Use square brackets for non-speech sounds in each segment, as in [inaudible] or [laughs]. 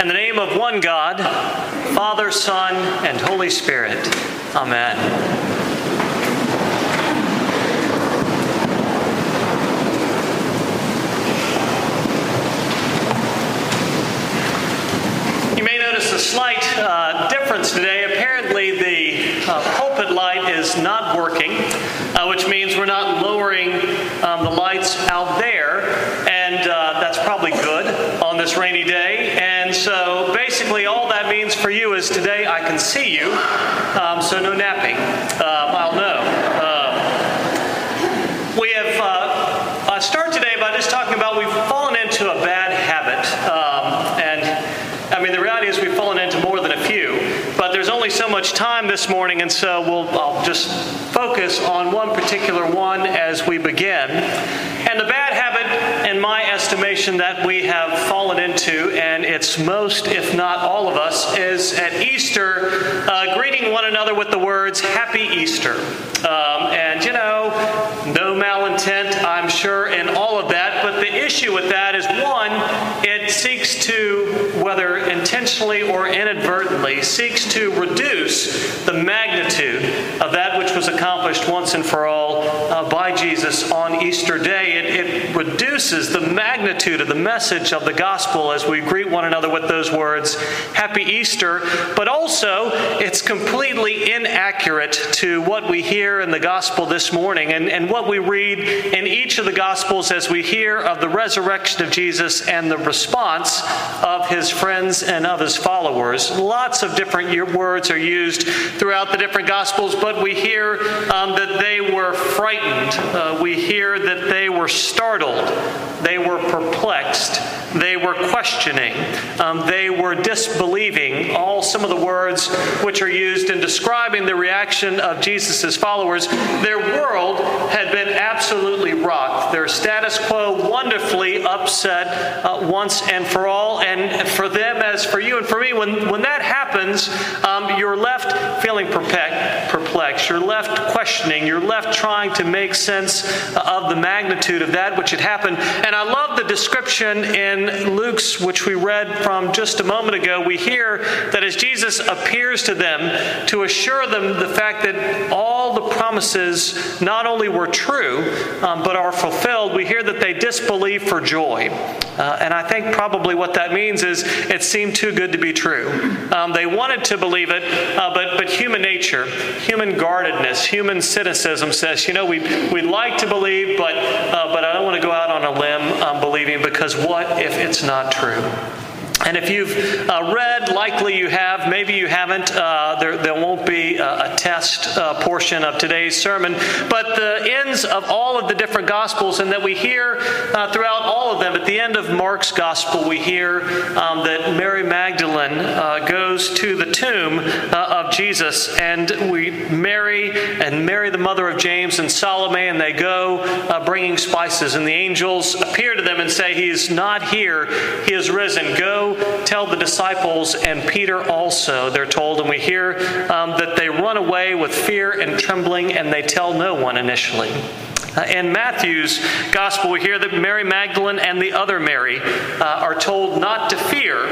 In the name of one God, Father, Son, and Holy Spirit. Amen. You may notice a slight uh, difference today. Apparently, the uh, pulpit light is not working, uh, which means we're not lowering um, the lights out there, and uh, that's probably good this rainy day. And so, basically, all that means for you is today I can see you, um, so no napping. Um, I'll know. Um, we have uh, uh, start today by just talking about we've fallen into a bad habit, um, and I mean the reality is we've fallen into more than a few. But there's only so much time this morning, and so we'll I'll just focus on one particular one as we begin. And the bad estimation, that we have fallen into, and it's most, if not all of us, is at Easter uh, greeting one another with the words "Happy Easter." Um, and you know, no malintent, I'm sure, in all of that. But the issue with that is one, it seeks to, whether intentionally or inadvertently, seeks to reduce the magnitude of was accomplished once and for all uh, by Jesus on Easter Day. It, it reduces the magnitude of the message of the gospel as we greet one another with those words, Happy Easter. But also, it's completely inaccurate to what we hear in the gospel this morning and, and what we read in each of the gospels as we hear of the resurrection of Jesus and the response of his friends and of his followers. Lots of different words are used throughout the different gospels, but we hear um, that they were frightened. Uh, we hear that they were startled. They were perplexed. They were questioning. Um, they were disbelieving. All some of the words which are used in describing the reaction of Jesus' followers. Their world had been absolutely rocked. Their status quo wonderfully upset uh, once and for all. And for them, as for you and for me, when, when that happens, um, you're left feeling perplexed. You're left questioning. You're left trying to make sense of the magnitude of that which had happened. And I love the description in Luke's, which we read from just a moment ago. We hear that as Jesus appears to them to assure them the fact that all the promises not only were true, um, but are fulfilled, we hear that they disbelieve for joy. Uh, and I think probably what that means is it seemed too good to be true. Um, they wanted to believe it, uh, but, but human nature, human guardedness, human cynicism says, you know, we, we'd like to believe, but, uh, but I don't want to go out on a limb um, because what if it's not true? And if you've uh, read, likely you have, maybe you haven't, uh, there, there won't be a, a test uh, portion of today's sermon. But the ends of all of the different Gospels, and that we hear uh, throughout all of them, at the end of Mark's Gospel, we hear um, that Mary Magdalene uh, goes to the tomb uh, of Jesus, and we Mary and Mary, the mother of James and Salome, and they go bringing spices. And the angels appear to them and say, He is not here, He is risen. Go tell the disciples and Peter also, they're told, and we hear um, that they run away with fear and trembling and they tell no one initially. Uh, in Matthew's gospel, we hear that Mary Magdalene and the other Mary uh, are told not to fear.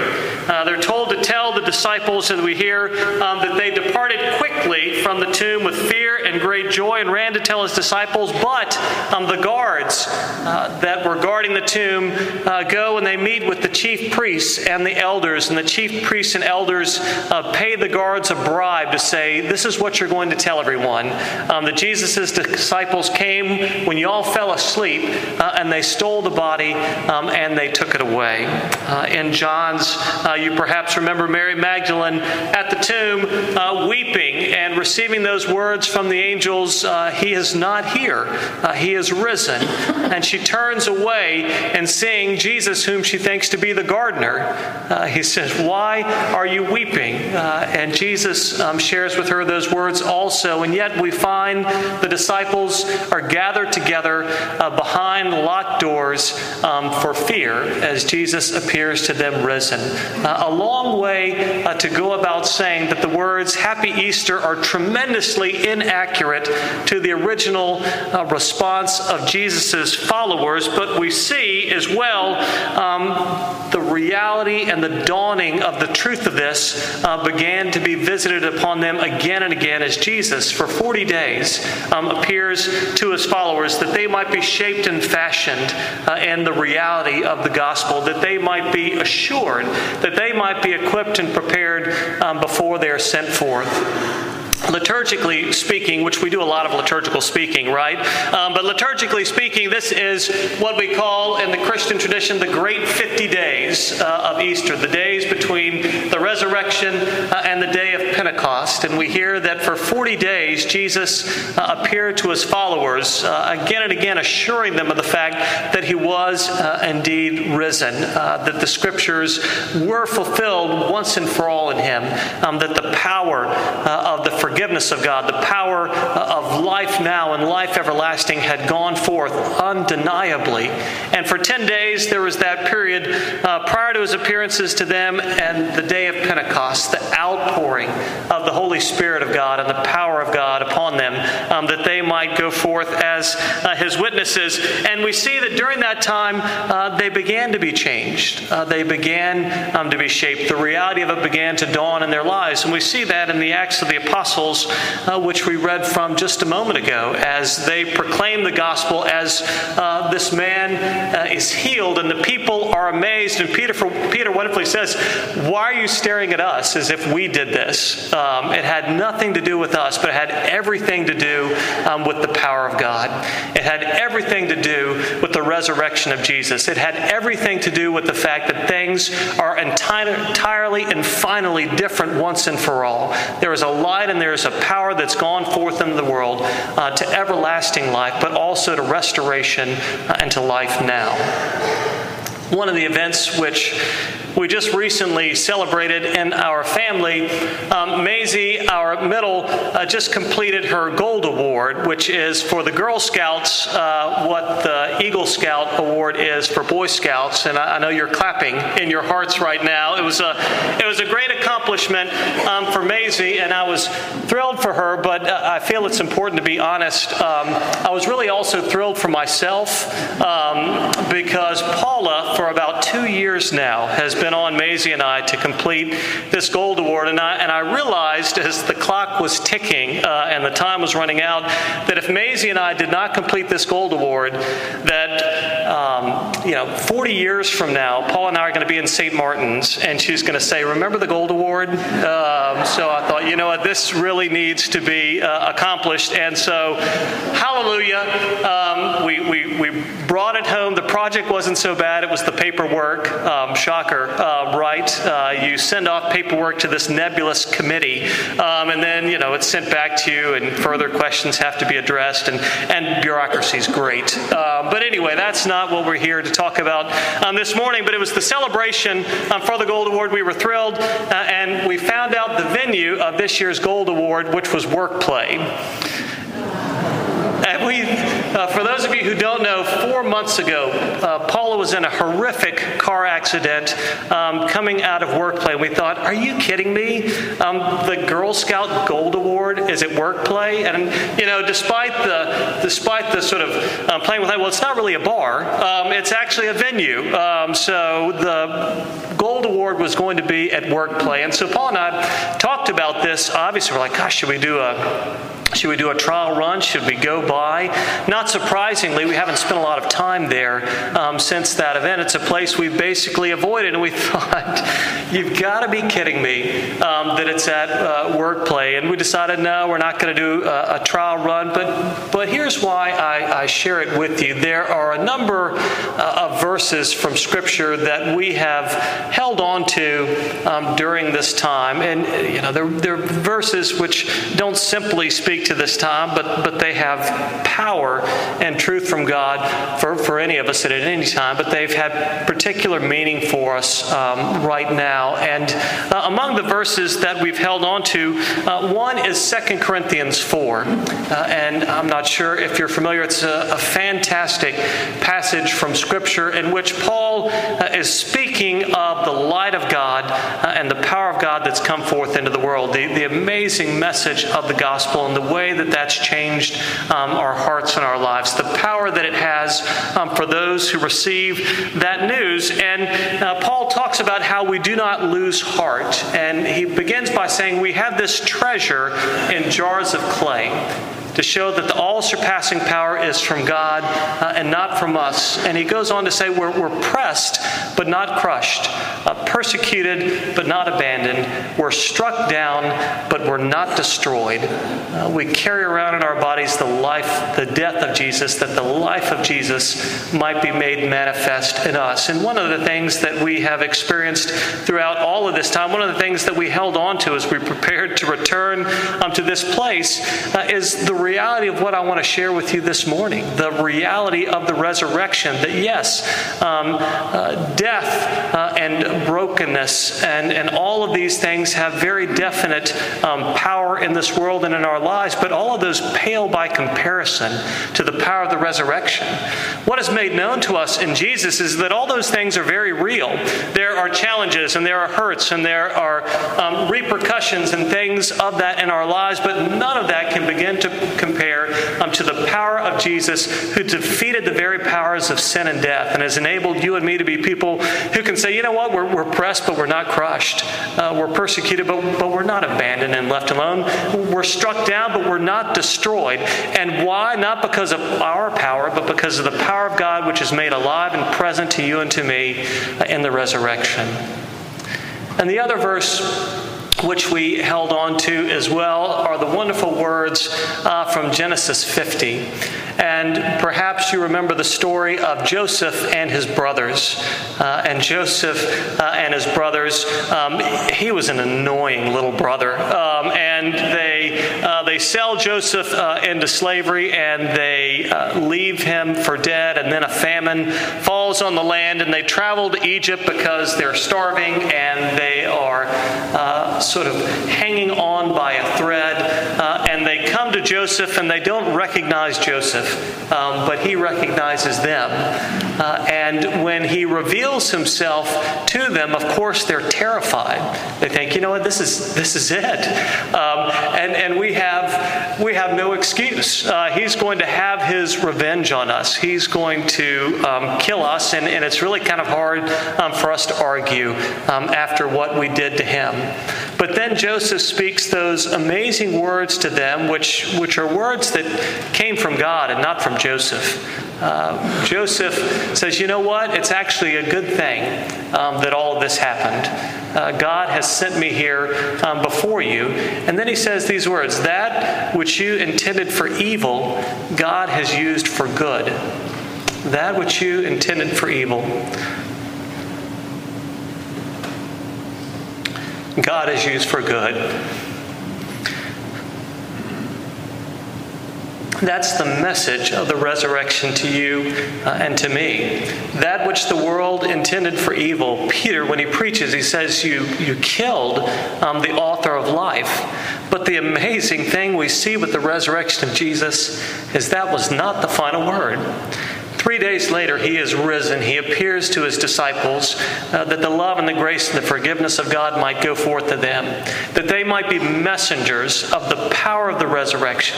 Uh, they're told to tell the disciples, and we hear um, that they departed quickly from the tomb with fear and great joy and ran to tell his disciples. But um, the guards uh, that were guarding the tomb uh, go and they meet with the chief priests and the elders. And the chief priests and elders uh, pay the guards a bribe to say, This is what you're going to tell everyone. Um, that Jesus' disciples came when you all fell asleep uh, and they stole the body um, and they took it away. Uh, in John's, uh, you perhaps remember Mary Magdalene at the tomb weeping and receiving those words from the angels uh, He is not here, uh, He is risen. And she turns away and seeing Jesus, whom she thinks to be the gardener, he says, Why are you weeping? and Jesus um, shares with her those words also. And yet we find the disciples are gathered together uh, behind locked doors um, for fear as Jesus appears to them risen. Uh, a long way uh, to go about saying that the words Happy Easter are tremendously inaccurate accurate to the original uh, response of Jesus' followers, but we see as well um, the reality and the dawning of the truth of this uh, began to be visited upon them again and again as Jesus, for 40 days, um, appears to his followers that they might be shaped and fashioned uh, in the reality of the gospel, that they might be assured, that they might be equipped and prepared um, before they are sent forth liturgically speaking, which we do a lot of liturgical speaking, right? Um, but liturgically speaking, this is what we call in the Christian tradition the great 50 days uh, of Easter, the days between the resurrection uh, and the day of Pentecost. And we hear that for 40 days, Jesus uh, appeared to his followers, uh, again and again assuring them of the fact that he was uh, indeed risen, uh, that the scriptures were fulfilled once and for all in him, um, that the power of the forgiveness of God, the power of life now and life everlasting had gone forth undeniably. And for 10 days, there was that period uh, prior to his appearances to them and the day of Pentecost, the outpouring of the Holy Spirit of God and the power of God upon them, um, that they might go forth as uh, his witnesses. And we see that during that time, uh, they began to be changed. Uh, they began um, to be shaped. The reality of it began to dawn in their lives. And we see that in the Acts of the Apostles uh, which we read from just a moment ago, as they proclaim the gospel as uh, this man uh, is healed, and the people are amazed. And Peter, Peter wonderfully says, Why are you staring at us as if we did this? Um, it had nothing to do with us, but it had everything to do um, with the power of God. It had everything to do with the resurrection of Jesus. It had everything to do with the fact that things are entirely and finally different once and for all. There is a light and there is a power that's gone forth into the world uh, to everlasting life, but also to restoration uh, and to life now. One of the events which we just recently celebrated in our family. Um, Maisie, our middle, uh, just completed her Gold Award, which is for the Girl Scouts uh, what the Eagle Scout Award is for Boy Scouts. And I, I, know you're clapping in your hearts right now. It was a, it was a great accomplishment um, for Maisie, and I was thrilled for her, but uh, I feel it's important to be honest. Um, I was really also thrilled for myself um, because Paula, for about two years now, has been been on Maisie and I to complete this gold award. And I, and I realized as the clock was ticking uh, and the time was running out that if Maisie and I did not complete this gold award, that, um, you know, 40 years from now, Paula and I are going to be in St. Martin's and she's going to say, Remember the gold award? Um, so I thought, you know what, this really needs to be uh, accomplished. And so, hallelujah, um, we, we, we brought it home. The project wasn't so bad, it was the paperwork. Um, shocker uh, right. Uh, you send off paperwork to this nebulous committee, um, and then you know it's sent back to you, and further questions have to be addressed, and and bureaucracy is great. Uh, but anyway, that's not what we're here to talk about um, this morning. But it was the celebration um, for the Gold Award. We were thrilled, uh, and we found out the venue of this year's Gold Award, which was Workplay. And we, uh, for those of you who don't know, four months ago, uh, Paula was in a horrific car accident um, coming out of workplay. And we thought, are you kidding me? Um, the Girl Scout Gold Award is at workplay, and you know, despite the despite the sort of um, playing with that, well, it's not really a bar. Um, it's actually a venue. Um, so the Gold Award was going to be at workplay, and so Paula and I talked about this. Obviously, we're like, gosh, should we do a should we do a trial run? Should we go by? Not surprisingly, we haven't spent a lot of time there um, since that event. It's a place we basically avoided, and we [laughs] thought, you've got to be kidding me um, that it's at uh, workplay. And we decided, no, we're not going to do a, a, trial run. But, but here's why I, I, share it with you. There are a number uh, of verses from Scripture that we have held on to um, during this time. And, you know, they're, they're verses which don't simply speak to this time, but, but they have power and truth from God for, for any of us at any time, but they've had particular meaning for us um, right now. And uh, among the verses that we've held on to, uh, one is 2 Corinthians 4. Uh, and I'm not sure if you're familiar, it's a, a fantastic passage from Scripture in which Paul uh, is speaking of the light of God uh, and the power of God that's come forth into the world, the, the amazing message of the gospel and the way that that's changed um, our hearts and our lives, the power that it has um, for those who receive that news. And uh, Paul talks about how we do not lose heart. And he begins by saying, We have this treasure in jars of clay to show that the all surpassing power is from God uh, and not from us. And he goes on to say, We're, we're pressed but not crushed, uh, persecuted but not abandoned. We're struck down but we're not destroyed. Uh, we carry around in our bodies the life, the death of Jesus, that the life of Jesus might be made manifest in us. And one of the things that we have experienced throughout all of this time, one of the things that we held on to as we prepared to return um, to this place, uh, is the reality of what I want to share with you this morning the reality of the resurrection. That, yes, um, uh, death uh, and brokenness and, and all of these things have very definite um, power in this world and in our lives, but all of those pale by comparison to the power of the resurrection. What is made known to us in Jesus is that all those things are very real. There are challenges and there are hurts and there are um, repercussions and things of that in our lives, but none of that can begin to compare um, to the power of Jesus who defeated the very powers of sin and death and has enabled you and me to be people who can say, you know what, we're, we're pressed, but we're not crushed. Uh, we're persecuted, but, but we're not abandoned and left alone. We're struck down, but we're not destroyed. And why? Not because of our power, but because of the power of God which is made alive and present to you and to me uh, in the resurrection. And the other verse which we held on to as well, are the wonderful words uh, from Genesis 50. And perhaps you remember the story of Joseph and his brothers. Uh, and Joseph uh, and his brothers, um, he was an annoying little brother. Um, and they, uh, they sell Joseph uh, into slavery and they uh, leave him for dead. And then a famine falls on the land and they travel to Egypt because they're starving and they are sort of hanging on by a thread. Uh, and they come to Joseph and they don't recognize Joseph, um, but he recognizes them. Uh, and when he reveals himself to them, of course, they're terrified. They think, you know what, this is this is it. Um, and and we have we have no excuse. Uh, he's going to have his revenge on us. He's going to um, kill us, and, and it's really kind of hard um, for us to argue um, after what we did to him. But then Joseph speaks those amazing words to them, which, which are words that came from God and not from Joseph. Uh, Joseph says, You know what? It's actually a good thing um, that all of this happened. Uh, God has sent me here um, before you. And then he says these words That which you intended for evil, God has used for good. That which you intended for evil. God has used for good. That's the message of the resurrection to you uh, and to me. That which the world intended for evil, Peter, when he preaches, he says, You, you killed um, the author of life. But the amazing thing we see with the resurrection of Jesus is that was not the final word. Three days later, he is risen. He appears to his disciples uh, that the love and the grace and the forgiveness of God might go forth to them, that they might be messengers of the power of the resurrection,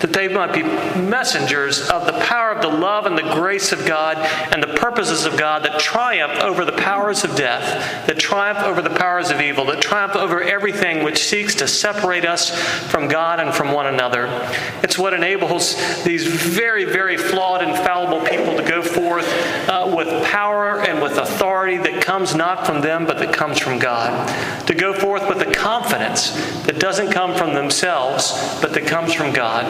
that they might be messengers of the power of the love and the grace of God and the purposes of God that triumph over the powers of death, that triumph over the powers of evil, that triumph over everything which seeks to separate us from God and from one another. It's what enables these very, very flawed and fallible people people to go forth uh, with power and with authority that comes not from them, but that comes from God. To go forth with a confidence that doesn't come from themselves, but that comes from God.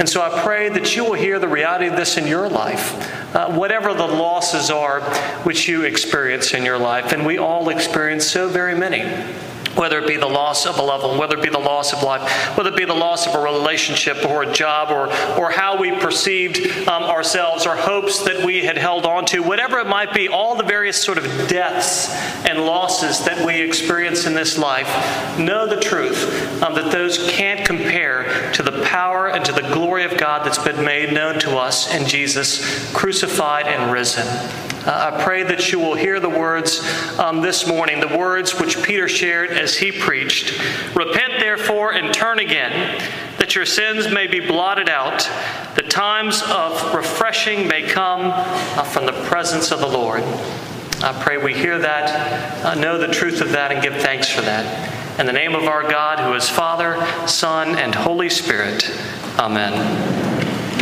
And so I pray that you will hear the reality of this in your life. Uh, whatever the losses are which you experience in your life, and we all experience so very many. Whether it be the loss of a loved one, whether it be the loss of life, whether it be the loss of a relationship or a job, or, or how we perceived um, ourselves, or hopes that we had held on to, whatever it might be, all the various sort of deaths and losses that we experience in this life, know the truth um, that those can't compare to the power and to the glory of God that's been made known to us in Jesus, crucified and risen. Uh, I pray that you will hear the words um, this morning, the words which Peter shared as he preached. Repent, therefore, and turn again, that your sins may be blotted out, the times of refreshing may come uh, from the presence of the Lord. I pray we hear that, uh, know the truth of that, and give thanks for that. In the name of our God, who is Father, Son, and Holy Spirit. Amen.